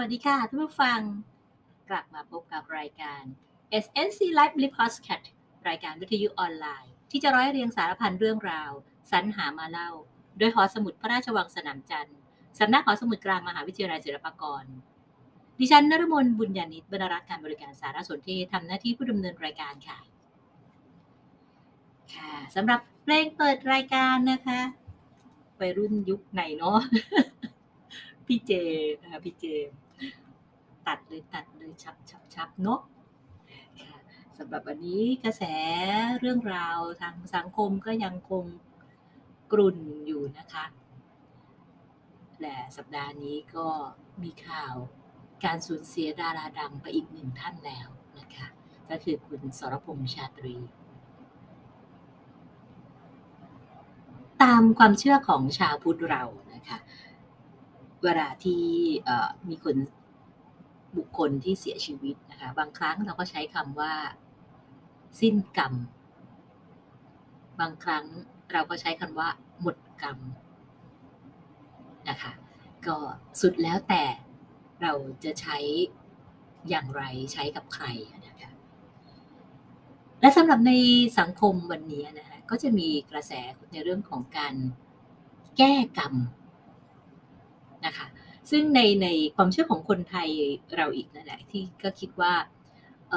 วัสดีค่ะท่านผู้ฟัง กลับมาพบกับรายการ SNC Live Lip Podcast รายการวิทยุออนไลน์ ที่จะร้อยเรียงสารพันเรื่องราว สรรหามาเล่า โดยหอสมุดพระราชวังสนามจันทร์สำนักหอสมุดกลางมหาวิทยาลัยศิลปากร ดิฉันนรมนบุญญาณิตบรรรักษ์การบริการสารสนเทศทำหน้าที่ผู้ดำเนินรายการค่ะ ค่ะสำหรับเพลงเปิดรายการนะคะวัยรุ่นยุคไหนเนาะพี่เจนะคะพี่เจ ตัดเลยตัดเลยชับชับชับเนาะค่ะสำหรับวันนี้กระแสเรื่องราวทางสังคมก็ยังคงกรุ่นอยู่นะคะและสัปดาห์นี้ก็มีข่าวการสูญเสียดาราดังไปอีกหนึ่งท่านแล้วนะคะก็คือคุณสรพงษ์ชาตรี ตามความเชื่อของชาวพุทธเรานะคะเวลาที่มีคน บุคคลที่เสียชีวิตนะคะ บางครั้งเราก็ใช้คำว่า สิ้นกรรม บางครั้งเราก็ใช้คำว่า หมดกรรมนะคะ ก็สุดแล้วแต่เราจะใช้อย่างไรใช้กับใครนะคะและสำหรับในสังคมวันนี้นะคะก็จะมีกระแสในเรื่องของการแก้กรรมนะคะ ซึ่งในในความเชื่อของคนไทยเราอีกนั่นแหละที่ก็คิดว่าเ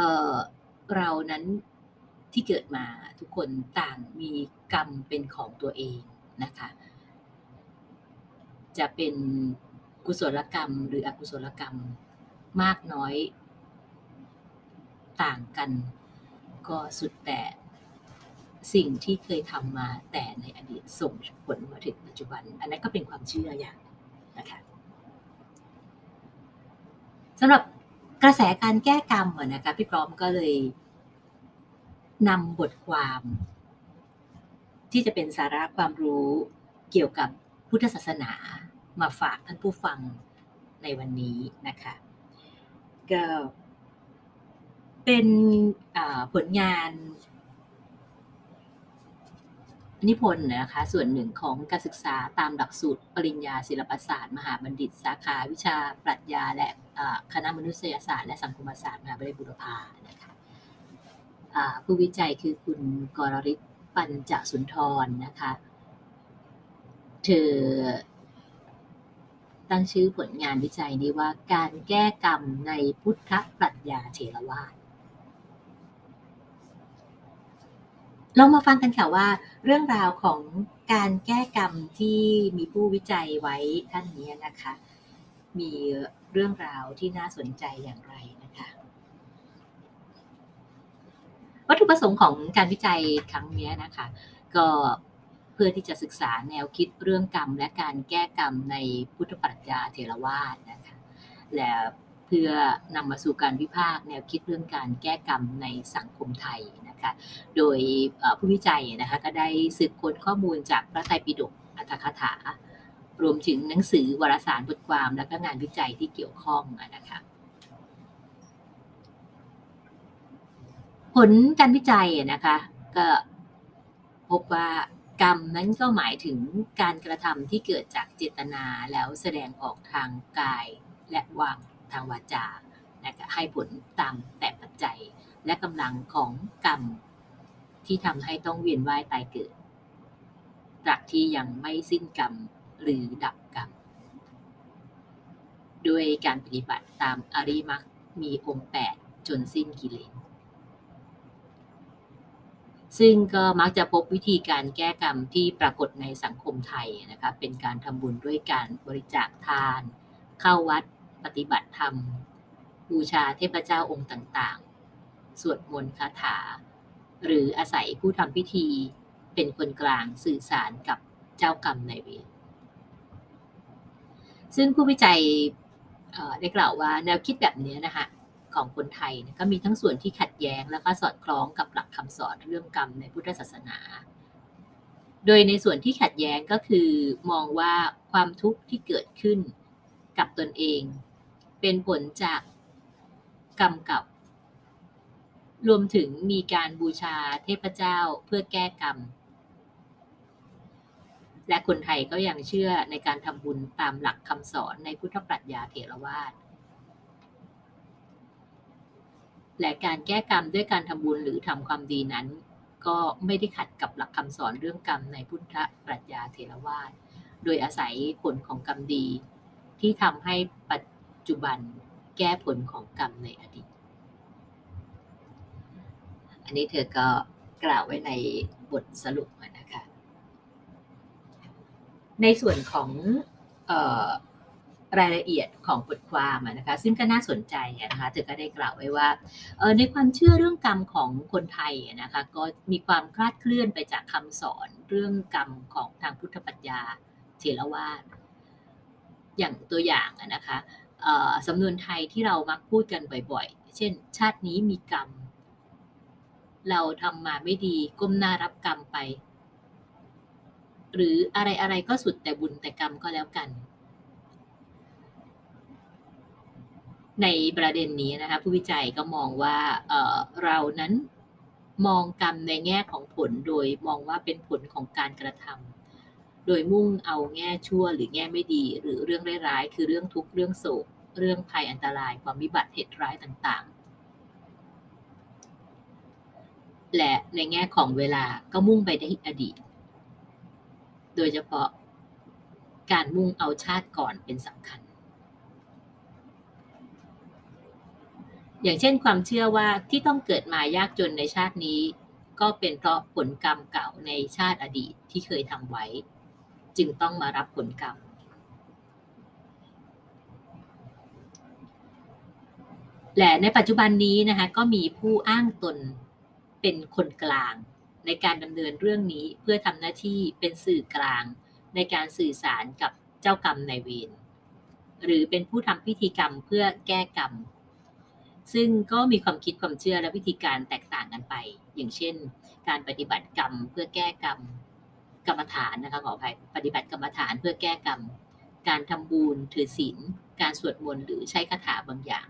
เรานั้นที่เกิดมาทุกคนต่างมีกรรมเป็นของตัวเองนะคะ จะเป็นกุศลกรรม หรืออกุศลกรรมมากน้อยต่างกัน ก็สุดแต่สิ่งที่เคยทำมาแต่ในอดีตส่งผลมาถึงปัจจุบัน อันนั้นก็เป็นความเชื่ออย่างนะคะ สำหรับกระแสการแก้กรรมนะคะพี่พร้อมก็เลยนำบทความ ที่จะเป็นสาระความรู้เกี่ยวกับพุทธศาสนามาฝากท่านผู้ฟังในวันนี้นะคะก็เป็นผลงาน นิพนธ์นะคะส่วนหนึ่งของการศึกษาตามหลักสูตรปริญญาศิลปศาสตร์ มหาบัณฑิต สาขาวิชาปรัชญา และคณะมนุษยศาสตร์และสังคมศาสตร์มหาวิทยาลัยบุรพานะคะผู้วิจัยคือคุณกรริศปัญจสุนทรนะคะเธอตั้งชื่อผลงานวิจัยนี้ว่าการแก้กรรมในพุทธปรัชญาเทรวาส เรามาฟังกันค่ะว่า เรื่องราวของการแก้กรรมที่มีผู้วิจัยไว้ท่านนี้นะคะ มีเรื่องราวที่น่าสนใจอย่างไรนะคะวัตถุประสงค์ของการวิจัยครั้งนี้นะคะ ก็เพื่อที่จะศึกษาแนวคิดเรื่องกรรม และการแก้กรรมในพุทธปรัชญาเทรวาสนะคะและ พื่อนำมาสู่การวิพากษ์แนวคิดเรื่องการแก้กรรมในสังคมไทยนะคะ โดยผู้วิจัยนะคะก็ได้สืบค้นข้อมูลจากพระไตรปิฎกอัตถคถา รวมถึงหนังสือวารสารบทความ และก็งานวิจัยที่เกี่ยวข้องนะคะผลการวิจัยนะคะก็พบว่ากรรมนั้นก็หมายถึงการกระทำที่เกิดจากเจตนาแล้วแสดงออกทางกายและวาง ทางวาจานะคะให้ผลตามแต่ปัจจัย และกำลังของกรรมที่ทำให้ต้องเวียนว่ายตายเกิดตราบที่ยังไม่สิ้นกรรมหรือดับกรรมด้วยการปฏิบัติตามอริมักมีองค์แปดจนสิ้นกิเลสซึ่งก็มักจะพบวิธีการแก้กรรมที่ปรากฏในสังคมไทยนะคะเป็นการทำบุญด้วยการบริจาคทาน เข้าวัด ปฏิบัติธรรม บูชาเทพเจ้าองค์ต่างๆ สวดมนต์คาถา หรืออาศัยผู้ทำพิธีเป็นคนกลางสื่อสารกับเจ้ากรรมในเวรซึ่งผู้วิจัยได้กล่าวว่าแนวคิดแบบนี้นะคะของคนไทยก็มีทั้งส่วนที่ขัดแย้งแล้วก็สอดคล้องกับหลักคำสอนเรื่องกรรมในพุทธศาสนา โดยในส่วนที่ขัดแย้งก็คือมองว่าความทุกข์ที่เกิดขึ้นกับตนเอง เป็นผลจากกรรมเก่ารวมถึงมีการบูชาเทพเจ้าเพื่อแก้กรรม และคนไทยก็ยังเชื่อในการทำบุญตามหลักคำสอนในพุทธปรัชญาเถรวาทและการแก้กรรมด้วยการทำบุญหรือทำความดีนั้น ก็ไม่ได้ขัดกับหลักคำสอนเรื่องกรรมในพุทธปรัชญาเทรวาสโดยอาศัยผลของกรรมดีที่ทำให้ปัจ จุบันแก้ผลของกรรมในอดีต อันนี้เธอก็กล่าวไว้ในบทสรุปนะคะ ในส่วนของออรายละเอียดของบทความนะคะซึ่งก็น่าสนใจนะคะเธอก็ได้กล่าวไว้ว่าในความเชื่อเรื่องกรรมของคนไทยนะคะก็มีความคลาดเคลื่อนไปจากคำสอนเรื่องกรรมของทางพุทธปัญญาเทรวาสอย่างตัวอย่างนะคะ สำนวนไทยที่เรามักพูดกันบ่อยๆ เช่น ชาตินี้มีกรรม เราทำมาไม่ดีก้มหน้ารับกรรมไป หรืออะไรอะไรก็สุดแต่บุญแต่กรรมก็แล้วกัน ในประเด็นนี้นะคะผู้วิจัยก็มองว่าเเรานั้นมองกรรมในแง่ของผลโดยมองว่าเป็นผลของการกระทำโดยมุ่งเอาแง่ชั่วหรือแง่ไม่ดี หรือเรื่องร้ายๆคือเรื่องทุกข์เรื่องโศก เรื่องภัยอันตรายความวิบัติเหตุร้ายต่างๆ และในแง่ของเวลาก็มุ่งไปในอดีต โดยเฉพาะการมุ่งเอาชาติก่อนเป็นสำคัญ อย่างเช่นความเชื่อว่าที่ต้องเกิดมายากจนในชาตินี้ ก็เป็นเพราะผลกรรมเก่าในชาติอดีตที่เคยทำไว้ จึงต้องมารับผลกรรม และในปัจจุบันนี้นะคะก็มีผู้อ้างตนเป็นคนกลาง ในการดำเนินเรื่องนี้เพื่อทำหน้าที่เป็นสื่อกลาง ในการสื่อสารกับเจ้ากรรมนายเวรหรือเป็นผู้ทำพิธีกรรมเพื่อแก้กรรม ซึ่งก็มีความคิดความเชื่อและวิธีการแตกต่างกันไป อย่างเช่น การปฏิบัติกรรมเพื่อแก้กรรม กรรมฐานนะคะขออภัยปฏิบัติกรรมฐานเพื่อแก้กรรม การทำบุญถือศีลการสวดมนต์หรือใช้คาถาบางอย่าง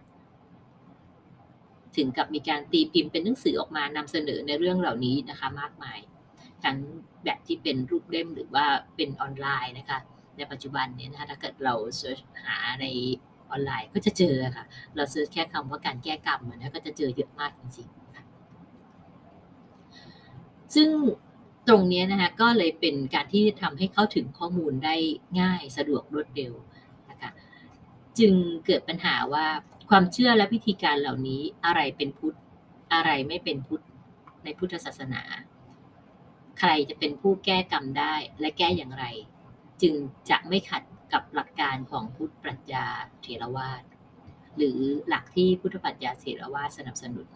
ถึงกับมีการตีพิมพ์เป็นหนังสือออกมานำเสนอในเรื่องเหล่านี้นะคะมากมาย ทั้งแบบที่เป็นรูปเล่มหรือว่าเป็นออนไลน์นะคะ ในปัจจุบันเนี่ยนะคะถ้าเกิดเราเสิร์ชหาในออนไลน์ก็จะเจอค่ะ เราเสิร์ชแค่คำว่าการแก้กรรมนะก็จะเจอเยอะมากจริงๆค่ะซึ่งตรงนี้นะคะก็เลยเป็นการที่ทำให้เข้าถึงข้อมูลได้ง่ายสะดวกรวดเร็วนะคะจึงเกิดปัญหาว่า ความเชื่อและวิธีการเหล่านี้อะไรเป็นพุทธ อะไรไม่เป็นพุทธในพุทธศาสนา ใครจะเป็นผู้แก้กรรมได้และแก้อย่างไร จึงจะไม่ขัดกับหลักการของพุทธปรัชญาเทรวาสหรือหลักที่พุทธปรัชญาเทรวาสสนับสนุน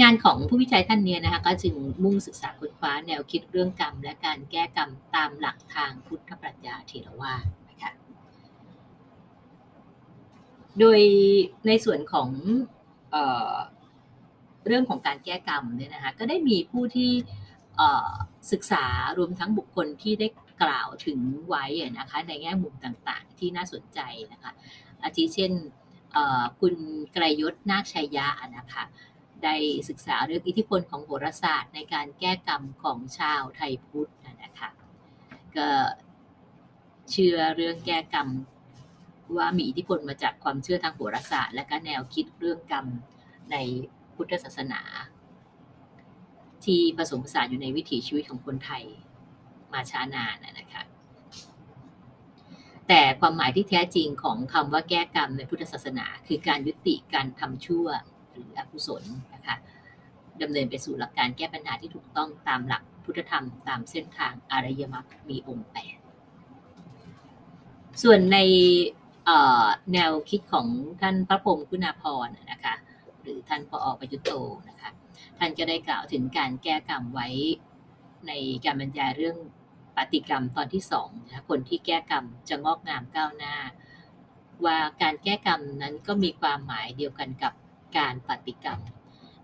งานของผู้วิจัยท่านนี้นะคะก็จึงมุ่งศึกษาค้นคว้าแนวคิดเรื่องกรรม และการแก้กรรมตามหลักทางพุทธปรัชญาเทรวาส โดยในส่วนของเออเรื่องของการแก้กรรมเนี่ยนะคะก็ได้มีผู้ที่ศึกษารวมทั้งบุคคลที่ได้กล่าวถึงไว้นะคะในแง่มุมต่างๆ ที่น่าสนใจนะคะ อาทิเช่นคุณไกรยศนาคชัยยะนะคะได้ศึกษาเรื่องอิทธิพลของโหราศาสตร์ในการแก้กรรมของชาวไทยพุทธนะคะก็เชื่อเรื่องแก้กรรม ว่ามีอิทธิพลมาจากความเชื่อทางโหราศาสตร์ และก็แนวคิดเรื่องกรรมในพุทธศาสนา ที่ผสมผสานอยู่ในวิถีชีวิตของคนไทยมาช้านานนะคะแต่ความหมายที่แท้จริงของคำว่าแก้กรรมในพุทธศาสนา คือการยุติการทำชั่วหรืออกุศลนะคะดำเนินไปสู่หลักการแก้ปัญหาที่ถูกต้องตามหลักพุทธธรรมตามเส้นทางอารยมรรคมีองค์แปดส่วนใน แนวคิดของท่านพระพรมคุณาพรนะคะ หรือท่านพออประยุตโตนะคะ ท่านก็ได้กล่าวถึงการแก้กรรมไว้ในการบรรยายเรื่องปฏิกรรมตอนที่สองนะคนที่แก้กรรมจะงอกงามก้าวหน้า ว่าการแก้กรรมนั้นก็มีความหมายเดียวกันกับการปฏิกรรม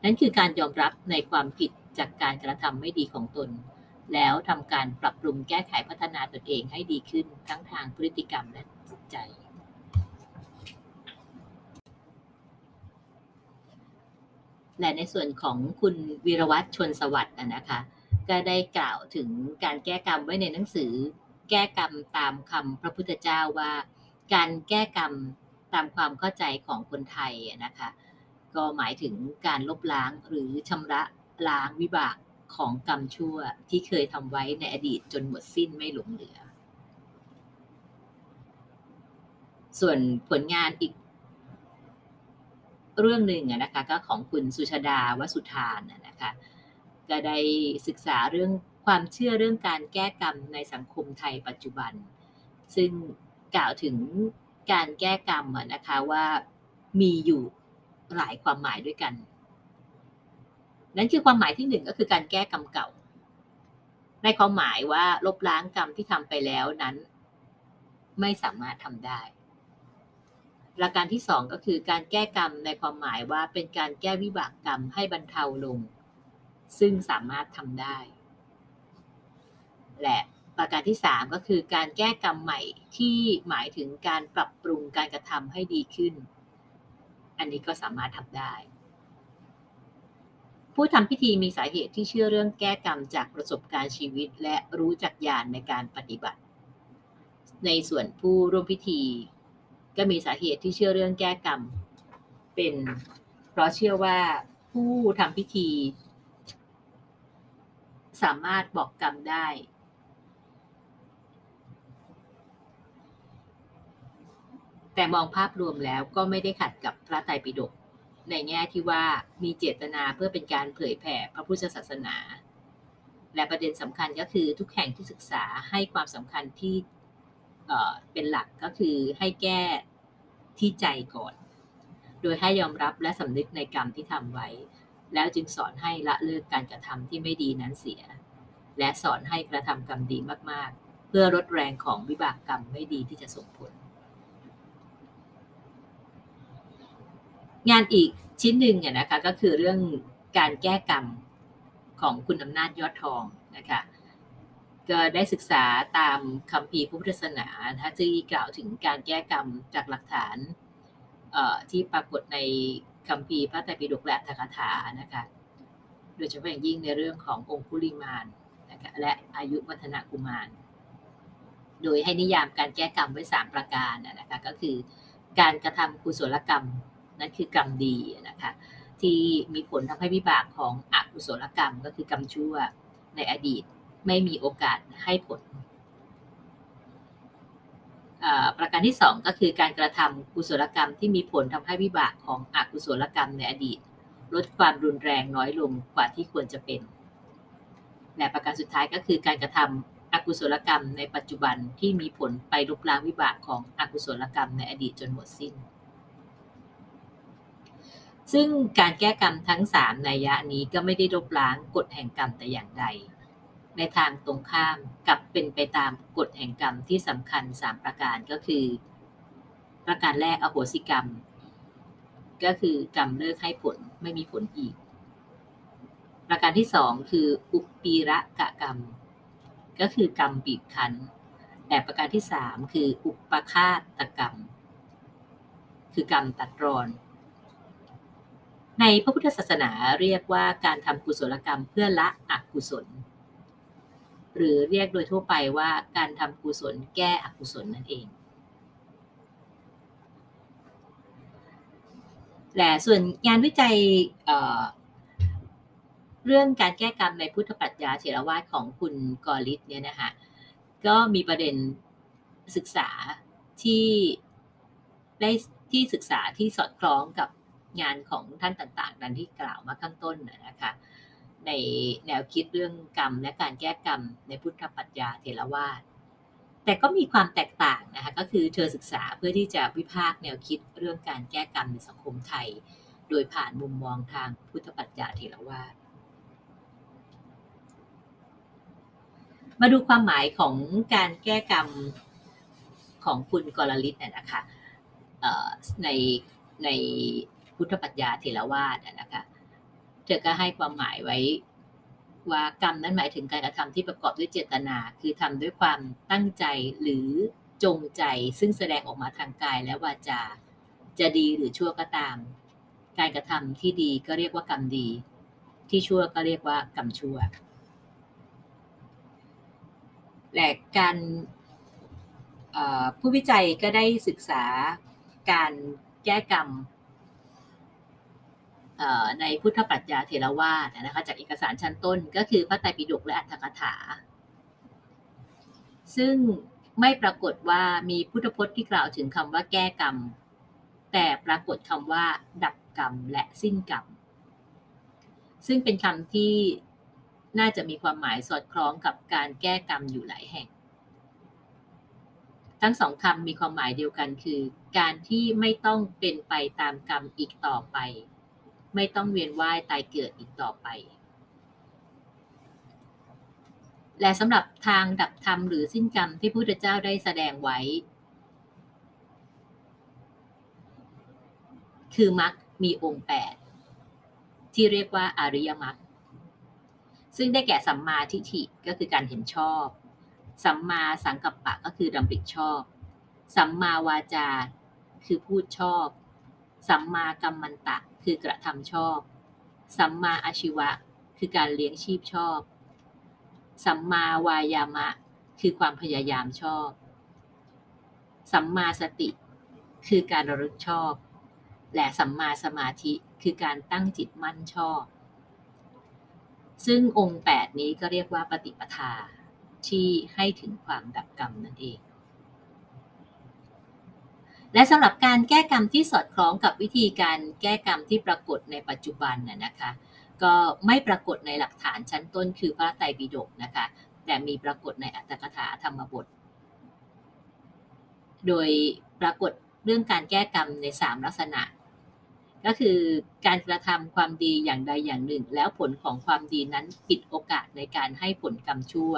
นั่นคือการยอมรับในความผิดจากการกระทำไม่ดีของตน แล้วทำการปรับปรุงแก้ไขพัฒนาตนเองให้ดีขึ้นทั้งทางพฤติกรรมและจิตใจ และในส่วนของคุณวีรวัตรชนสวัสดิ์นะคะ ก็ได้กล่าวถึงการแก้กรรมไว้ในหนังสือ แก้กรรมตามคำพระพุทธเจ้าว่า การแก้กรรมตามความเข้าใจของคนไทยนะคะ ก็หมายถึงการลบล้างหรือชำระล้างวิบากของกรรมชั่วที่เคยทำไว้ในอดีตจนหมดสิ้นไม่หลงเหลือ ส่วนผลงานอีก เรื่องหนึ่งนะคะก็ของคุณสุชาดาวสุธานนะคะก็ได้ศึกษาเรื่องความเชื่อเรื่องการแก้กรรมในสังคมไทยปัจจุบัน ซึ่งกล่าวถึงการแก้กรรมนะคะว่ามีอยู่หลายความหมายด้วยกัน นั่นคือความหมายที่หนึ่งก็คือการแก้กรรมเก่า ในความหมายว่าลบล้างกรรมที่ทำไปแล้วนั้น ไม่สามารถทำได้ หลักการที่สองก็คือการแก้กรรมในความหมายว่าเป็นการแก้วิบากกรรมให้บรรเทาลง ซึ่งสามารถทำได้ และประการที่สามก็คือการแก้กรรมใหม่ที่หมายถึงการปรับปรุงการกระทำให้ดีขึ้น อันนี้ก็สามารถทำได้ ผู้ทำพิธีมีสาเหตุที่เชื่อเรื่องแก้กรรมจากประสบการณ์ชีวิต และรู้จักญาณในการปฏิบัติ ในส่วนผู้ร่วมพิธี ก็มีสาเหตุที่เชื่อเรื่องแก้กรรม เป็นเพราะเชื่อว่าผู้ทำพิธี สามารถบอกกรรมได้ แต่มองภาพรวมแล้วก็ไม่ได้ขัดกับพระไตรปิฎกในแง่ที่ว่ามีเจตนาเพื่อเป็นการเผยแผ่พระพุทธศาสนา และประเด็นสำคัญก็คือทุกแห่งที่ศึกษาให้ความสำคัญที่ เป็นหลักก็คือให้แก้ที่ใจก่อน โดยให้ยอมรับและสำนึกในกรรมที่ทำไว้ แล้วจึงสอนให้ละเลิกการกระทำที่ไม่ดีนั้นเสีย และสอนให้กระทำกรรมดีมากๆ เพื่อลดแรงของวิบากกรรมไม่ดีที่จะส่งผล งานอีกชิ้นหนึ่งนะคะก็คือเรื่องการแก้กรรมของคุณอำนาจยอดทองนะคะ ก็ได้ศึกษาตามคำพีพุทธศาสนาที่กล่าวถึงการแก้กรรมจากหลักฐานที่ปรากฏในคำพีพระไตรปิฎกและธกถานะคะโดยเฉพาะอย่างยิ่งในเรื่องขององคุลิมานนะคะและอายุวัฒนกุมาร โดยให้นิยามการแก้กรรมไว้ 3 ประการนะคะก็คือการกระทำกุศลกรรมนั่นคือกรรมดีนะคะที่มีผลทำให้วิบากของอกุศลกรรมก็คือกรรมชั่วในอดีต ไม่มีโอกาสให้ผล ประการที่สองก็คือการกระทำกุศลกรรมที่มีผลทำให้วิบากของอกุศลกรรมในอดีต ลดความรุนแรงน้อยลงกว่าที่ควรจะเป็น และประการสุดท้ายก็คือการกระทำอกุศลกรรมในปัจจุบันที่มีผลไปลบล้างวิบากของอกุศลกรรมในอดีตจนหมดสิ้น ซึ่งการแก้กรรมทั้ง3นัยยะนี้ก็ไม่ได้ลบล้างกฎแห่งกรรมแต่อย่างใด ในทางตรงข้ามกับเป็นไปตามกฎแห่งกรรมที่สำคัญ 3 ประการก็คือ ประการแรกอโหสิกรรม ก็คือกรรมเลิกให้ผลไม่มีผลอีก ประการที่สองคืออุปปีระกะกรรม ก็คือกรรมบีบคั้นแต่ประการที่สามคืออุปคาตกรรม คือกรรมตัดรอน ในพระพุทธศาสนาเรียกว่าการทำกุศลกรรมเพื่อละอกุศล หรือเรียกโดยทั่วไปว่าการทำกุศลแก้อกุศลนั่นเองและส่วนงานวิจัยเเรื่องการแก้กรรมในพุทธปรัชญาเถรวาทของคุณกอริศเนี่ยนะคะก็มีประเด็นศึกษาที่ได้ที่ศึกษาที่สอดคล้องกับงานของท่านต่าง ๆ ดังที่กล่าวมาข้างต้นนะคะ ในแนวคิดเรื่องกรรม และการแก้กรรม ในพุทธปัญญาเทรวาสแต่ก็มีความแตกต่างนะคะก็คือเธอศึกษาเพื่อที่จะวิพากษ์แนวคิดเรื่องการแก้กรรมในสังคมไทย โดยผ่านมุมมองทางพุทธปัญญาเทรวาสมาดูความหมายของการแก้กรรมของคุณกรลิศนะคะในในพุทธปัญญาเทรวาสนะคะ เธอก็ให้ความหมายไว้ว่ากรรมนั้นหมายถึงการกระทำที่ประกอบด้วยเจตนา คือทำด้วยความตั้งใจหรือจงใจ ซึ่งแสดงออกมาทางกายและวาจา จะดีหรือชั่วก็ตาม การกระทำที่ดีก็เรียกว่ากรรมดี ที่ชั่วก็เรียกว่ากรรมชั่วและการผู้วิจัยก็ได้ศึกษาการแก้กรรม ในพุทธปรัชญาเทรวาสนะคะจากเอกสารชั้นต้นก็คือพระไตรปิฎกและอัตถกถา ซึ่งไม่ปรากฏว่ามีพุทธพจน์ที่กล่าวถึงคำว่าแก้กรรม แต่ปรากฏคำว่า ดับกรรมและสิ้นกรรม ซึ่งเป็นคำที่น่าจะมีความหมายสอดคล้องกับการแก้กรรมอยู่หลายแห่ง ทั้งสองคำมีความหมายเดียวกันคือ การที่ไม่ต้องเป็นไปตามกรรมอีกต่อไป ไม่ต้องเวียนว่ายตายเกิดอีกต่อไป และสำหรับทางดับธรรมหรือสิ้นกรรมที่พระพุทธเจ้าได้แสดงไว้ คือมรรคมีองค์แปดที่เรียกว่าอริยมรรคซึ่งได้แก่สัมมาทิฏฐิก็คือการเห็นชอบ สัมมาสังกัปปะก็คือดำริชอบ สัมมาวาจาคือพูดชอบ สัมมากัมมันตะคือกระทำชอบ สัมมาอาชีวะ คือการเลี้ยงชีพชอบ สัมมาวายามะ คือความพยายามชอบ สัมมาสติ คือการระลึกชอบ และสัมมาสมาธิคือการตั้งจิตมั่นชอบ ซึ่งองค์ 8 นี้ก็เรียกว่าปฏิปทาที่ให้ถึงความดับกรรมนั่นเอง และสำหรับการแก้กรรมที่สอดคล้องกับวิธีการแก้กรรมที่ปรากฏในปัจจุบันน่ะนะคะ ก็ไม่ปรากฏในหลักฐานชั้นต้นคือพระไตรปิฎกนะคะ แต่มีปรากฏในอัตถกถาธรรมบท โดยปรากฏเรื่องการแก้กรรมใน 3 ลักษณะ ก็คือการกระทำความดีอย่างใดอย่างหนึ่ง แล้วผลของความดีนั้นปิดโอกาสในการให้ผลกรรมชั่ว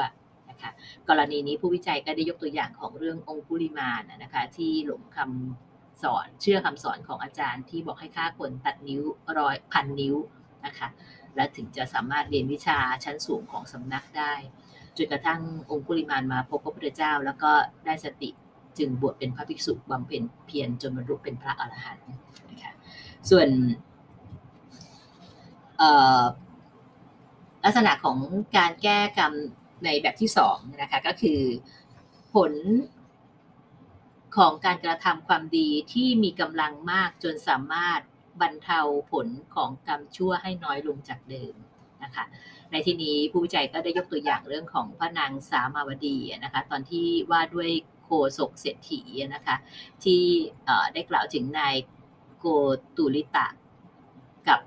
คะกรณีนี้ผู้วิจัยก็ได้ยกตัวอย่างของเรื่ององคุลิมานนะคะที่หลงคำสอนเชื่อคำสอนของอาจารย์ที่บอกให้ฆ่าคนตัดนิ้วร้อยพันนิ้วนะคะและถึงจะสามารถเรียนวิชาชั้นสูงของสำนักได้จนกระทั่งองคุลิมานมาพบพระพุทธเจ้า แล้วก็ได้สติจึงบวชเป็นพระภิกษุบำเพ็ญเพียรจนบรรลุเป็นพระอรหันต์นะคะส่วนลักษณะของการแก้กรรม ในแบบที่สองนะคะก็คือ ผลของการกระทำความดีที่มีกำลังมากจนสามารถบรรเทาผลของกรรมชั่วให้น้อยลงจากเดิมนะคะในที่นี้ผู้วิจัยก็ได้ยกตัวอย่างเรื่องของพระนางสามาวดีนะคะตอนที่ว่าด้วยโคศกเศรษฐีนะคะที่ได้กล่าวถึงนายโกตุลิตะกับ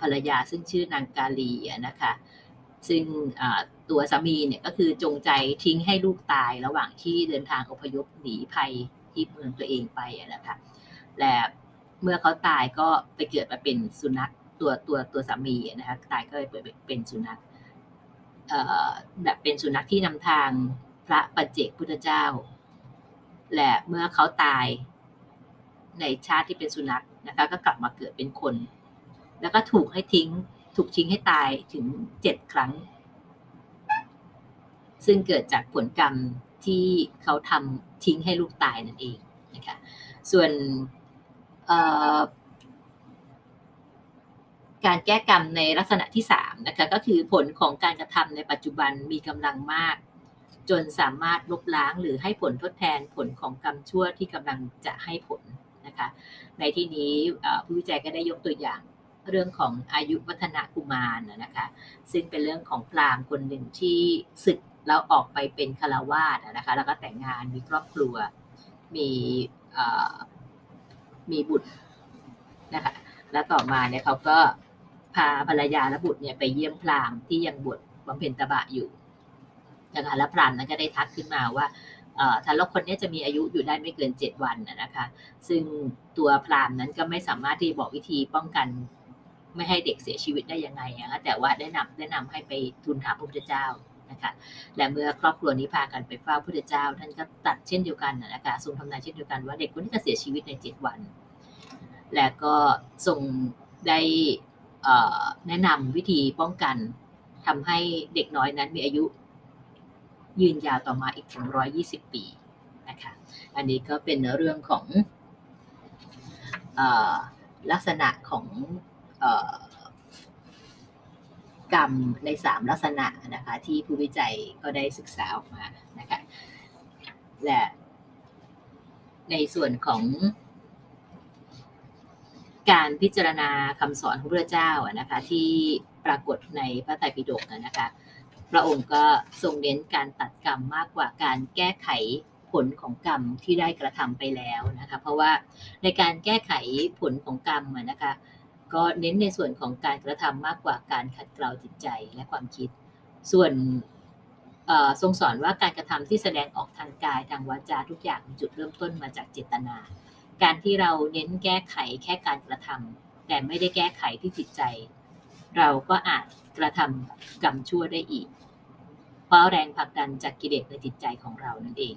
ภรรยาซึ่งชื่อนางกาลีนะคะซึ่ง ตัวสามีเนี่ยก็คือจงใจทิ้งให้ลูกตายระหว่างที่เดินทางอพยพหนีภัยที่เมืองตัวเองไปนะคะและเมื่อเขาตายก็ไปเกิดมาเป็นสุนัขตัวตัวตัวสามีนะคะตายก็เลยเป็นสุนัขแบบเป็นสุนัขที่นำทางพระปัจเจกพุทธเจ้า และเมื่อเขาตายในชาติที่เป็นสุนัขนะคะก็กลับมาเกิดเป็นคน แล้วก็ถูกให้ทิ้ง ถูกทิ้งให้ตายถึงเจ็ดครั้ง ซึ่งเกิดจากผลกรรมที่เขาทำทิ้งให้ลูกตายนั่นเองนะคะส่วนการแก้กรรมในลักษณะที่3นะคะก็คือผลของการกระทำในปัจจุบันมีกำลังมาก จนสามารถลบล้างหรือให้ผลทดแทนผลของกรรมชั่วที่กำลังจะให้ผลนะคะในที่นี้ผู้วิจัยก็ได้ยกตัวอย่างเรื่องของอายุวัฒนกุมารนะคะซึ่งเป็นเรื่องของพราหมณ์คนหนึ่งที่ศึก แล้วออกไปเป็นคารวาสนะคะ แล้วก็แต่งงานมีครอบครัว มีมีบุตรนะคะ แล้วต่อมาเนี่ยเขาก็พาภรรยาและบุตรเนี่ยไปเยี่ยมพราหมณ์ที่ยังบวชบำเพ็ญตบะอยู่นะคะแล้วพราหมณ์นั้นก็ได้ทักขึ้นมาว่าทารกคนนี้จะมีอายุอยู่ได้ไม่เกิน 7 วันนะคะ ซึ่งตัวพรามนั้นก็ไม่สามารถที่บอกวิธีป้องกันไม่ให้เด็กเสียชีวิตได้ยังไงนะคะแต่ว่าได้นำแนะนำให้ไปทูลถามพระพุทธเจ้า นะคะและเมื่อครอบครัวนี้พากันไปเฝ้าพระพุทธเจ้า ท่านก็ตัดเช่นเดียวกันนะคะทรงทำนายเช่นเดียวกันว่าเด็กคนนี้จะเสียชีวิตใน7วัน และก็ทรงได้แนะนำวิธีป้องกันทำให้เด็กน้อยนั้นมีอายุยืนยาวต่อมาอีกถึง120ปีนะคะอันนี้ก็เป็นเรื่องของอลักษณะของ กรรมใน 3 ลักษณะนะคะที่ผู้วิจัยก็ได้ศึกษาออกมานะคะและในส่วนของการพิจารณาคำสอนของพระเจ้านะคะที่ปรากฏในพระไตรปิฎกนะคะพระองค์ก็ทรงเน้นการตัดกรรมมากกว่าการแก้ไขผลของกรรมที่ได้กระทำไปแล้วนะคะเพราะว่าในการแก้ไขผลของกรรมนะคะ ก็เน้นในส่วนของการกระทำมากกว่าการขัดเกลาจิตใจและความคิด ส่วนทรงสอนว่าการกระทำที่แสดงออกทางกายทางวาจาทุกอย่างจุดเริ่มต้นมาจากเจตนา การที่เราเน้นแก้ไขแค่การกระทำแต่ไม่ได้แก้ไขที่จิตใจ เราก็อาจกระทำกรรมชั่วได้อีก เพราะแรงผลักดันจากกิเลสในจิตใจของเรานั่นเอง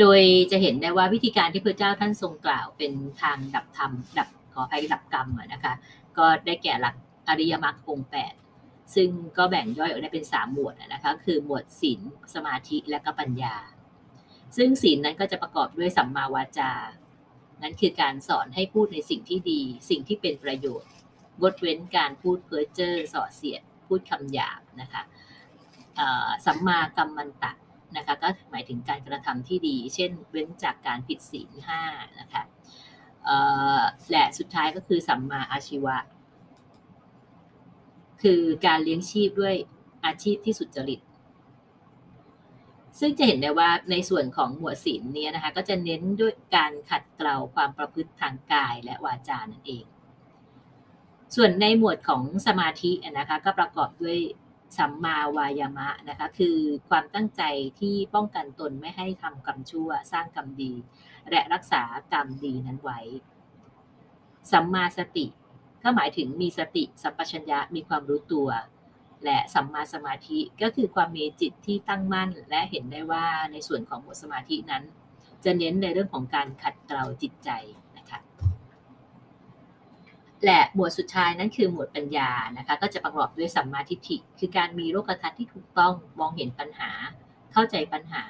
โดยจะเห็นได้ว่าวิธีการที่พระเจ้าท่านทรงกล่าวเป็นทางดับธรรมดับขออภัยดับกรรมนะคะ ก็ได้แก่หลักอริยมรรคองแปดซึ่งก็แบ่งย่อยออกได้เป็น 3 หมวดนะคะคือหมวดศีลสมาธิและก็ปัญญา ซึ่งศีลนั้นก็จะประกอบด้วยสัมมาวาจา นั้นคือการสอนให้พูดในสิ่งที่ดี สิ่งที่เป็นประโยชน์งดเว้นการพูดเพ้อเจ้อส่อเสียด พูดคำหยาบนะคะสัมมากรรมันตะ นะคะก็หมายถึงการกระทำที่ดี เช่น เว้นจากการผิดศีลห้านะคะและสุดท้ายก็คือสัมมาอาชีวะ คือการเลี้ยงชีพด้วยอาชีพที่สุจริต ซึ่งจะเห็นได้ว่าในส่วนของหมวดศีลเนี้นะคะก็จะเน้นด้วยการขัดเกลาความประพฤติทางกายและวาจานั่นเอง ส่วนในหมวดของสมาธินะคะก็ประกอบด้วย สัมมาวายามะนะคะ คือความตั้งใจที่ป้องกันตนไม่ให้ทำกรรมชั่ว สร้างกรรมดี และรักษากรรมดีนั้นไว้ สัมมาสติ ก็หมายถึงมีสติสัมปชัญญะมีความรู้ตัว และสัมมาสมาธิก็คือความมีจิตที่ตั้งมั่น และเห็นได้ว่าในส่วนของหมวดสมาธินั้น จะเน้นในเรื่องของการขัดเกลาจิตใจ และหมวดสุดท้ายนั้นคือหมวดปัญญานะคะ ก็จะประกอบด้วยสัมมาทิฏฐิ คือการมีโลกทัศน์ที่ถูกต้องมองเห็นปัญหา เข้าใจปัญหา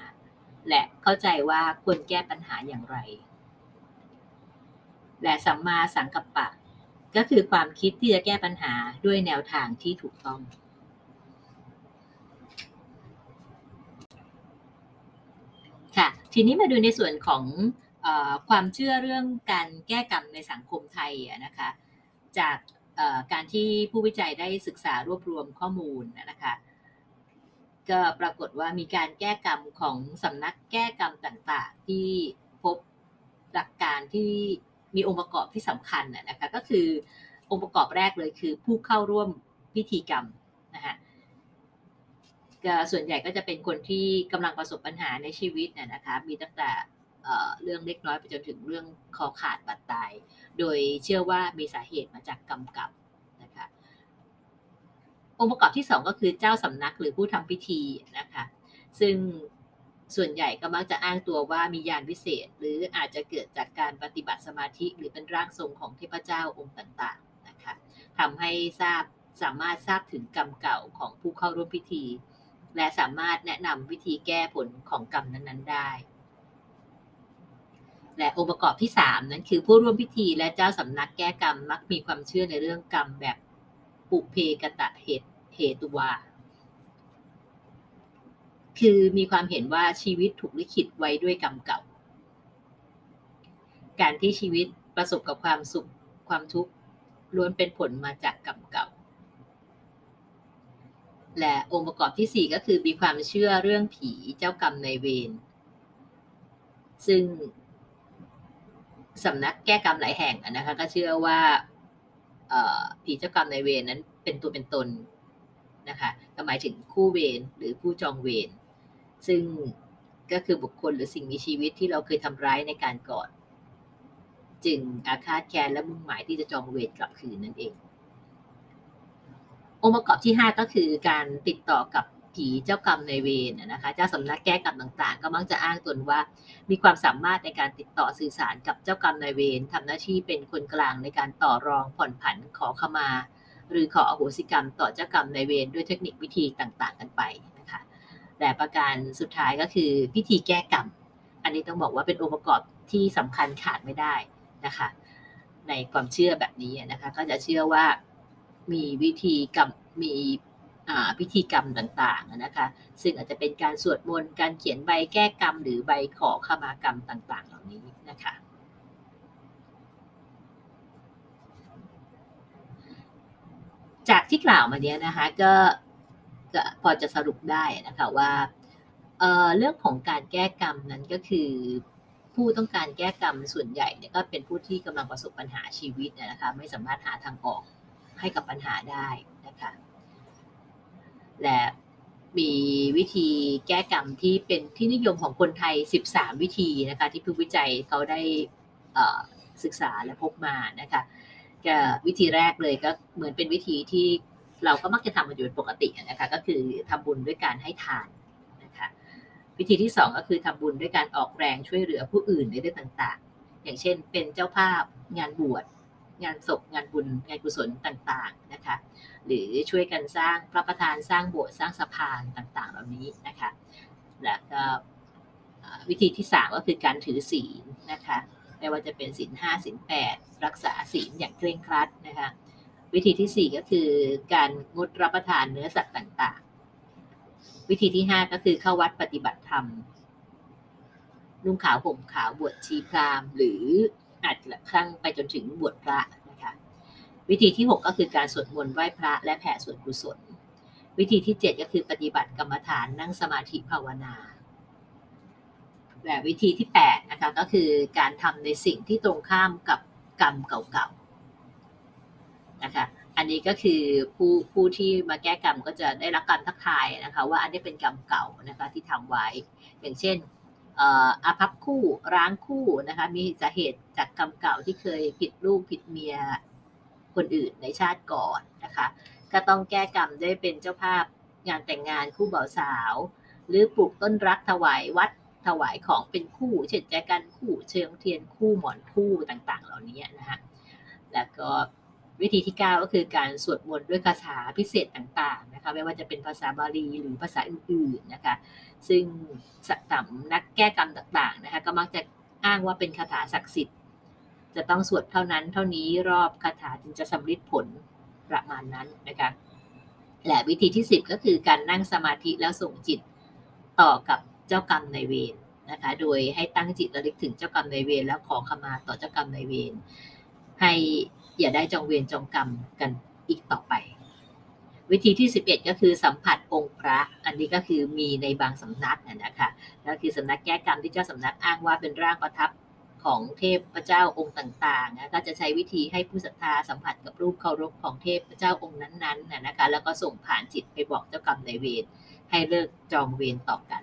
และเข้าใจว่าควรแก้ปัญหาอย่างไร และสัมมาสังกัปปะ ก็คือความคิดที่จะแก้ปัญหาด้วยแนวทางที่ถูกต้องค่ะทีนี้มาดูในส่วนของอความเชื่อเรื่องการแก้กรรมในสังคมไทยนะคะ จากการที่ผู้วิจัยได้ศึกษารวบรวมข้อมูลนะคะก็ปรากฏว่ามีการแก้กรรมของสำนักแก้กรรมต่างๆ ที่พบหลักการที่มีองค์ประกอบที่สำคัญนะคะก็คือองค์ประกอบแรกเลยคือผู้เข้าร่วมพิธีกรรมนะคะส่วนใหญ่ก็จะเป็นคนที่กำลังประสบปัญหาในชีวิตนะคะมีตั้งแต่ เรื่องเล็กน้อยไปจนถึงเรื่องคอขาดบาดตาย โดยเชื่อว่ามีสาเหตุมาจากกรรมกรรมนะคะองค์ประกอบที่ 2 ก็คือเจ้าสำนักหรือผู้ทำพิธีนะคะซึ่งส่วนใหญ่ก็มักจะอ้างตัวว่ามียานวิเศษ หรืออาจจะเกิดจากการปฏิบัติสมาธิ หรือเป็นร่างทรงของเทพเจ้าองค์ต่างๆนะคะทำให้ทราบสามารถทราบถึงกรรมเก่าของผู้เข้าร่วมพิธี และสามารถแนะนำวิธีแก้ผลของกรรมนั้นๆได้ และองค์ประกอบที่ 3 นั้นคือผู้ร่วมพิธีและเจ้าสำนักแก้กรรมมักมีความเชื่อในเรื่องกรรมแบบปุเพกตะเหตุเหตุวาคือมีความเห็นว่าชีวิตถูกลิขิตไว้ด้วยกรรมเก่า การที่ชีวิตประสบกับความสุขความทุกข์ล้วนเป็นผลมาจากกรรมเก่า และองค์ประกอบที่ 4 ก็คือมีความเชื่อเรื่องผีเจ้ากรรมในเวรซึ่ง สำนักแก้กรรมหลายแห่งนะคะ ก็เชื่อว่าผีเจ้ากรรมในเวรนั้นเป็นตัวเป็นตนนะคะก็หมายถึงคู่เวรหรือผู้จองเวรซึ่งก็คือบุคคลหรือสิ่งมีชีวิตที่เราเคยทำร้ายในการก่อน จึงอาฆาตแค้นและมุ่งหมายที่จะจองเวรกลับคืนนั่นเอง องค์ประกอบที่ 5 ก็คือการติดต่อกับ ผีเจ้ากรรมในเวรนะคะ เจ้าสำนักแก้กรรมต่างๆ ก็มักจะอ้างตนว่า มีความสามารถในการติดต่อสื่อสารกับเจ้ากรรมนายเวรทำหน้าที่เป็นคนกลางในการต่อรองผ่อนผันขอขมา หรือขออโหสิกรรมต่อเจ้ากรรมนายเวรด้วยเทคนิควิธีต่างๆ กันไปนะคะแต่ประการสุดท้ายก็คือพิธีแก้กรรม อันนี้ต้องบอกว่าเป็นองค์ประกอบที่สำคัญขาดไม่ได้นะคะ ในความเชื่อแบบนี้นะคะ ก็จะเชื่อว่ามีวิธีกรรมมี พิธีกรรมต่างๆนะคะ ซึ่งอาจจะเป็นการสวดมนต์การเขียนใบแก้กรรม หรือใบขอขมากรรมต่าง ๆ เหล่านี้นะคะจากที่กล่าวมาเนี้ยนะคะก็ก็พอจะสรุปได้นะคะว่าเเรื่องของการแก้กรรมนั้นก็คือ ผู้ต้องการแก้กรรมส่วนใหญ่เนี่ยก็เป็นผู้ที่กำลังประสบปัญหาชีวิตนะคะไม่สามารถหาทางออกให้กับปัญหาได้ และมีวิธีแก้กรรมที่เป็นที่นิยมของคนไทย 13 วิธีนะคะที่ผู้วิจัยเขาได้ศึกษาและพบมานะคะก็วิธีแรกเลยก็เหมือนเป็นวิธีที่เราก็มักจะทำมาอยู่เป็นปกตินะคะก็คือทำบุญด้วยการให้ทานนะคะวิธีที่ 2 ก็คือทำบุญด้วยการออกแรงช่วยเหลือผู้อื่นในเรื่องต่างๆ อย่างเช่น เป็นเจ้าภาพงานบวชงานศพงานบุญงานกุศลต่างๆนะคะ หรือช่วยกันสร้างพระประธานสร้างโบสถ์สร้างสะพานต่าง ๆ เหล่านี้นะคะ แล้วก็วิธีที่ 3 ก็คือการถือศีลนะคะไม่ว่าจะเป็นศีลห้าศีลแปดรักษาศีลอย่างเคร่งครัดนะคะวิธีที่ 4 ก็คือการงดรับประทานเนื้อสัตว์ต่างๆ วิธีที่ 5 ก็คือเข้าวัดปฏิบัติธรรมนุ่งขาวห่มขาวบวชชีพรามหรืออาจจะครั้งไปจนถึงบวชพระนะคะ วิธีที่ 6 ก็คือการสวดมนต์ไหว้พระและแผ่ส่วนกุศล วิธีที่ 7 ก็คือปฏิบัติกรรมฐานนั่งสมาธิภาวนาแบบวิธีที่8นะคะก็คือการทำในสิ่งที่ตรงข้ามกับกรรมเก่าๆนะคะอันนี้ก็คือผู้ผู้ที่มาแก้กรรมก็จะได้รับการทักทายนะคะว่าอันนี้เป็นกรรมเก่านะคะที่ทำไว้ อย่างเช่นอาภัพคู่ร้างคู่นะคะมีสาเหตุจากกรรมเก่าที่เคยผิดลูกผิดเมีย คนอื่นในชาติก่อนนะคะ ก็ต้องแก้กรรมด้วยเป็นเจ้าภาพงานแต่งงานคู่บ่าวสาว หรือปลูกต้นรักถวายวัดถวายของเป็นคู่เช่นแจกันคู่เชิงเทียนคู่หมอนคู่ต่างๆ เหล่านี้นะคะแล้วก็วิธีที่ 9 ก็คือการสวดมนต์ด้วยคาถาพิเศษต่างๆนะคะไม่ว่าจะเป็นภาษาบาลีหรือภาษาอื่นๆนะคะซึ่งสัตำนักแก้กรรมต่างๆนะคะก็มักจะอ้างว่าเป็นคาถาศักดิ์สิทธิ์ จะต้องสวดเท่านั้นเท่านี้รอบคาถาจึงจะสำลิดผลประมาณนั้นนะคะและวิธีที่ 10 ก็คือการนั่งสมาธิแล้วส่งจิตต่อกับเจ้ากรรมในเวรนะคะ โดยให้ตั้งจิตระลึกถึงเจ้ากรรมในเวรแล้วขอขมาต่อเจ้ากรรมในเวรให้อย่าได้จองเวรจองกรรมกันอีกต่อไป วิธีที่ 11 ก็คือสัมผัสองค์พระ อันนี้ก็คือมีในบางสำนักนะคะก็คือสำนักแก้กรรมที่เจ้าสำนักอ้างว่าเป็นร่างประทับ ของเทพพระเจ้าองค์ต่างๆนะก็จะใช้วิธีให้ผู้ศรัทธาสัมผัสกับรูปเคารพของเทพพระเจ้าองค์นั้นๆนะคะแล้วก็ส่งผ่านจิตไปบอกเจ้ากรรมในเวรให้เลิกจองเวรต่อกัน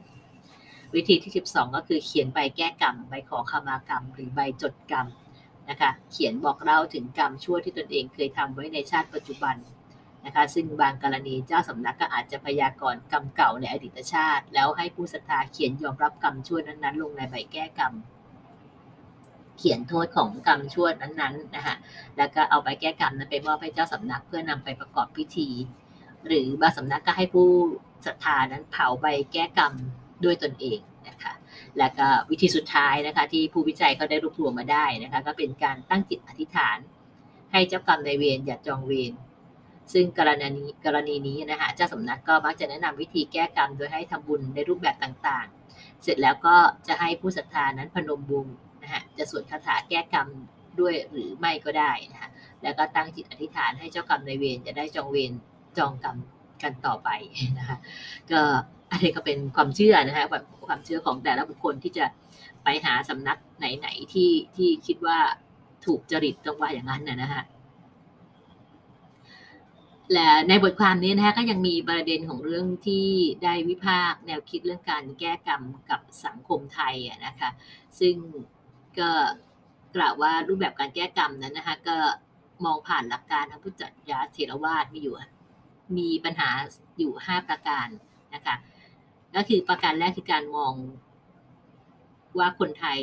วิธีที่ 12 ก็คือเขียนใบแก้กรรมใบขอขมากรรม หรือใบจดกรรมนะคะเขียนบอกเล่าถึงกรรมชั่วที่ตนเองเคยทำไว้ในชาติปัจจุบันนะคะซึ่งบางกรณีเจ้าสำนักก็อาจจะพยากรณ์กรรมเก่าในอดีตชาติ แล้วให้ผู้ศรัทธาเขียนยอมรับกรรมชั่วนั้นๆ ลงในใบแก้กรรม เขียนโทษของกรรมชั่วนั้นๆนะคะแล้วก็เอาไปแก้กรรมนั้นไปมอบให้เจ้าสำนักเพื่อนำไปประกอบพิธี หรือบางสำนักก็ให้ผู้ศรัทธานั้นเผาใบแก้กรรมด้วยตนเองนะคะและก็วิธีสุดท้ายนะคะที่ผู้วิจัยก็ได้รวบรวมมาได้นะคะก็เป็นการตั้งจิตอธิษฐาน ให้เจ้ากรรมในเวรอย่าจองเวรซึ่งกรณีกรณีนี้นะคะเจ้าสำนักก็มักจะแนะนำวิธีแก้กรรมโดยให้ทำบุญในรูปแบบต่างๆ เสร็จแล้วก็จะให้ผู้ศรัทธานั้นพนมบุญ นะฮะจะสวดคาถาแก้กรรมด้วยหรือไม่ก็ได้นะคะแล้วก็ตั้งจิตอธิษฐานให้เจ้ากรรมในเวรจะได้จองเวรจองกรรมกันต่อไปนะคะก็อันนี้ก็เป็นความเชื่อนะคะแบบความเชื่อของแต่ละบุคคลที่จะไปหาสำนักไหนๆที่ที่คิดว่าถูกจริตตรงว่าอย่างนั้นนะฮะและในบทความนี้นะคะก็ยังมีประเด็นของเรื่องที่ได้วิพากษ์แนวคิดเรื่องการแก้กรรมกับสังคมไทยนะคะ ซึ่ง ก็กล่าวว่ารูปแบบการแก้กรรมนั้นนะคะ ก็มองผ่านหลักการทางพุทธจริเทรวาสมีอยู่ มีปัญหาอยู่ 5 ประการนะคะ ก็คือประการแรกคือการมองว่าคนไทย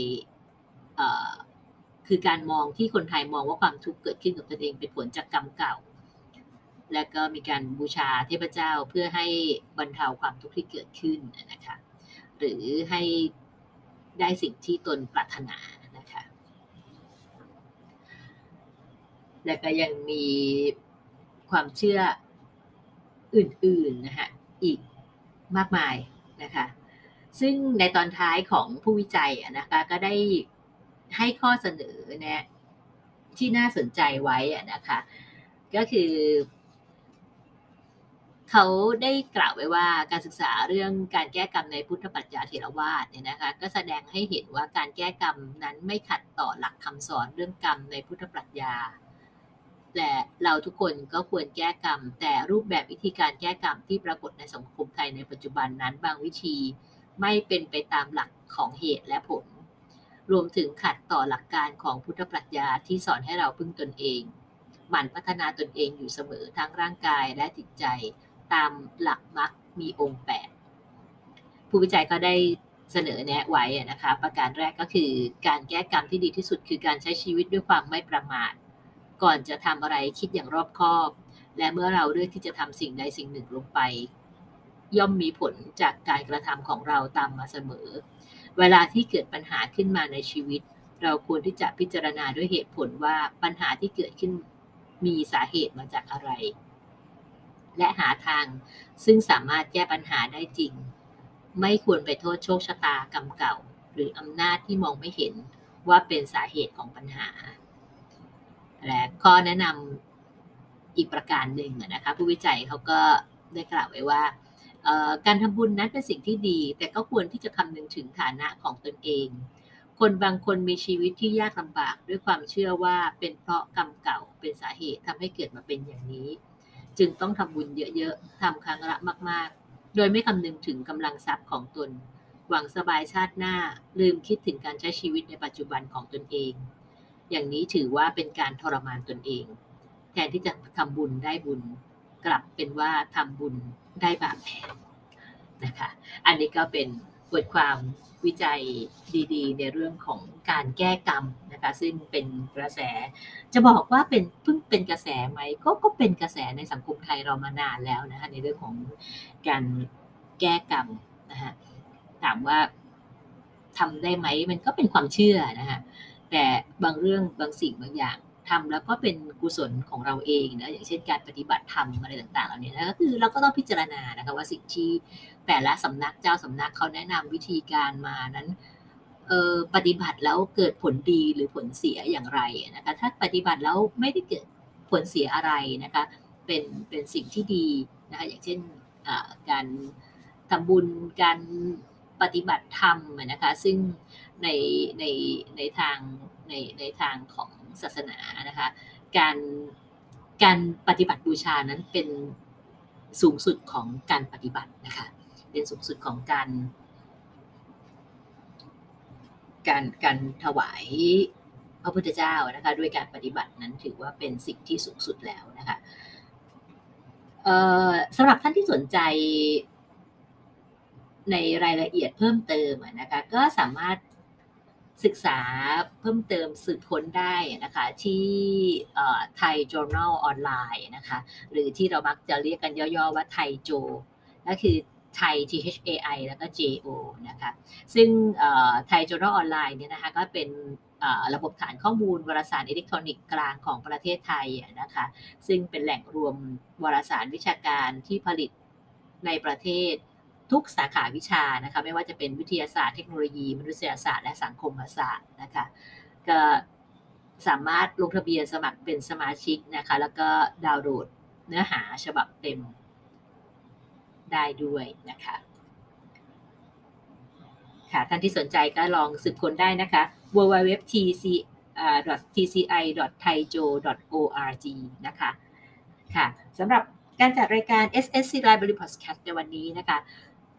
คือการมองที่คนไทยมองว่าความทุกข์เกิดขึ้นกับตนเองเป็นผลจากกรรมเก่า และก็มีการบูชาเทพเจ้าเพื่อให้บรรเทาความทุกข์ที่เกิดขึ้นนะคะ หรือให้ได้สิ่งที่ตนปรารถนานะคะ และก็ยังมีความเชื่ออื่นๆนะคะอีกมากมายนะคะซึ่งในตอนท้ายของผู้วิจัยนะคะก็ได้ให้ข้อเสนอเนี่ยที่น่าสนใจไว้นะคะก็คือเขาได้กล่าวไว้ว่าการศึกษาเรื่องการแก้กรรมในพุทธปรัชญาเถรวาทเนี่ยนะคะก็แสดงให้เห็นว่าการแก้กรรมนั้นไม่ขัดต่อหลักคำสอนเรื่องกรรมในพุทธปรัชญา และเราทุกคนก็ควรแก้กรรม แต่รูปแบบวิธีการแก้กรรมที่ปรากฏในสังคมไทยในปัจจุบันนั้นบางวิธีไม่เป็นไปตามหลักของเหตุและผล รวมถึงขัดต่อหลักการของพุทธปรัชญาที่สอนให้เราพึ่งตนเอง หมั่นพัฒนาตนเองอยู่เสมอทั้งร่างกายและจิตใจตามหลักมรรคมีองค์8ผู้วิจัยก็ได้เสนอแนะไว้นะคะ ประการแรกก็คือการแก้กรรมที่ดีที่สุดคือการใช้ชีวิตด้วยความไม่ประมาท ก่อนจะทำอะไรคิดอย่างรอบคอบ และเมื่อเราเลือกที่จะทำสิ่งใดสิ่งหนึ่งลงไป ย่อมมีผลจากการกระทำของเราตามมาเสมอ เวลาที่เกิดปัญหาขึ้นมาในชีวิต เราควรที่จะพิจารณาด้วยเหตุผลว่าปัญหาที่เกิดขึ้นมีสาเหตุมาจากอะไร และหาทางซึ่งสามารถแก้ปัญหาได้จริง ไม่ควรไปโทษโชคชะตากรรมเก่า หรืออำนาจที่มองไม่เห็นว่าเป็นสาเหตุของปัญหา และข้อแนะนำอีกประการหนึ่งนะคะผู้วิจัยเขาก็ได้กล่าวไว้ว่าการทำบุญนั้นเป็นสิ่งที่ดี แต่ก็ควรที่จะคำนึงถึงฐานะของตนเอง คนบางคนมีชีวิตที่ยากลำบากด้วยความเชื่อว่าเป็นเพราะกรรมเก่าเป็นสาเหตุทำให้เกิดมาเป็นอย่างนี้ จึงต้องทำบุญเยอะๆทำครั้งละมาก ๆ โดยไม่คำนึงถึงกำลังทรัพย์ของตน หวังสบายชาติหน้าลืมคิดถึงการใช้ชีวิตในปัจจุบันของตนเอง อย่างนี้ถือว่าเป็นการทรมานตนเอง แทนที่จะทำบุญได้บุญ กลับเป็นว่าทำบุญได้บาปแทนนะคะ อันนี้ก็เป็นบทความวิจัยดี ๆ ในเรื่องของการแก้กรรมนะคะ ซึ่งเป็นกระแส จะบอกว่าเป็นเพิ่งเป็นกระแสไหมก็ก็เป็นกระแสในสังคมไทยเรามานานแล้วนะคะในเรื่องของการแก้กรรมนะคะถามว่าทำได้ไหมมันก็เป็นความเชื่อนะคะ แต่บางเรื่องบางสิ่งบางอย่างทำแล้วก็เป็นกุศลของเราเองนะอย่างเช่นการปฏิบัติธรรมอะไรต่างๆเหล่านี้นะก็คือเราก็ต้องพิจารณานะคะว่าสิ่งที่แต่ละสำนักเจ้าสำนักเขาแนะนำวิธีการมานั้นเออปฏิบัติแล้วเกิดผลดีหรือผลเสียอย่างไรนะคะถ้าปฏิบัติแล้วไม่ได้เกิดผลเสียอะไรนะคะเป็นเป็นสิ่งที่ดีนะคะอย่างเช่นการทำบุญการปฏิบัติธรรมนะคะซึ่ง ในในในทางในในทางของศาสนานะคะ การการปฏิบัติบูชานั้นเป็นสูงสุดของการปฏิบัตินะคะ เป็นสูงสุดของการการการถวายพระพุทธเจ้านะคะด้วยการปฏิบัตินั้นถือว่าเป็นสิ่งที่สูงสุดแล้วนะคะสำหรับท่านที่สนใจในรายละเอียดเพิ่มเติมนะคะก็สามารถ ศึกษาเพิ่มเติมสืบค้นได้นะคะที่ไทย Journal ออนไลน์นะคะหรือที่เรามักจะเรียกกันย่อๆว่าไทยโจก็คือไทย T H A I แล้วก็ J O นะคะซึ่งไทย Journal ออนไลน์เนี่ยนะคะก็เป็นระบบฐานข้อมูลวารสารอิเล็กทรอนิกส์กลางของประเทศไทยนะคะซึ่งเป็นแหล่งรวมวารสารวิชาการที่ผลิตในประเทศ ทุกสาขาวิชานะคะไม่ว่าจะเป็นวิทยาศาสตร์เทคโนโลยี มนุษยศาสตร์และสังคมศาสตร์นะคะก็สามารถลงทะเบียนสมัครเป็นสมาชิกนะคะแล้วก็ดาวน์โหลดเนื้อหาฉบับเต็มได้ด้วยนะคะค่ะท่านที่สนใจก็ลองสืบค้นได้นะคะ www.tc tci.thaijo.org นะคะค่ะสำหรับการจัดรายการ SSC Library Podcast ในวันนี้นะคะ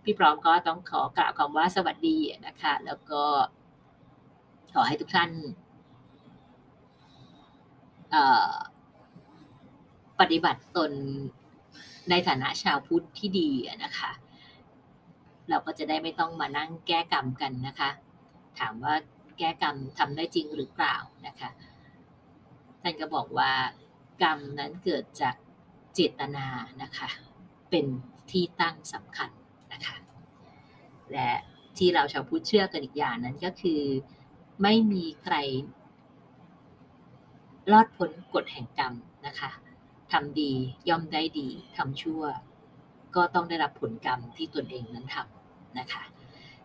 พี่พร้อมก็ต้องขอกล่าวคำว่าสวัสดีนะคะ แล้วก็ขอให้ทุกท่านปฏิบัติตนในฐานะชาวพุทธที่ดีนะคะ เราก็จะได้ไม่ต้องมานั่งแก้กรรมกันนะคะ ถามว่าแก้กรรมทำได้จริงหรือเปล่านะคะท่านก็บอกว่ากรรมนั้นเกิดจากเจตนานะคะ เป็นที่ตั้งสำคัญ นะคะ และที่เราชาวพุทธเชื่อกันอีกอย่างนั้นก็คือ ไม่มีใคร รอดพ้นกฎแห่งกรรมนะคะทำดีย่อมได้ดีทำชั่ว ก็ต้องได้รับผลกรรมที่ตนเองนั้นทำนะคะ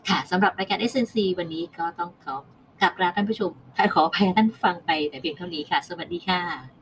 ค่ะสำหรับรายการ SNC วันนี้ก็ต้องขอกลับลาท่านผู้ชมขออภัยท่านฟังไปแต่เพียงเท่านี้ค่ะ สวัสดีค่ะ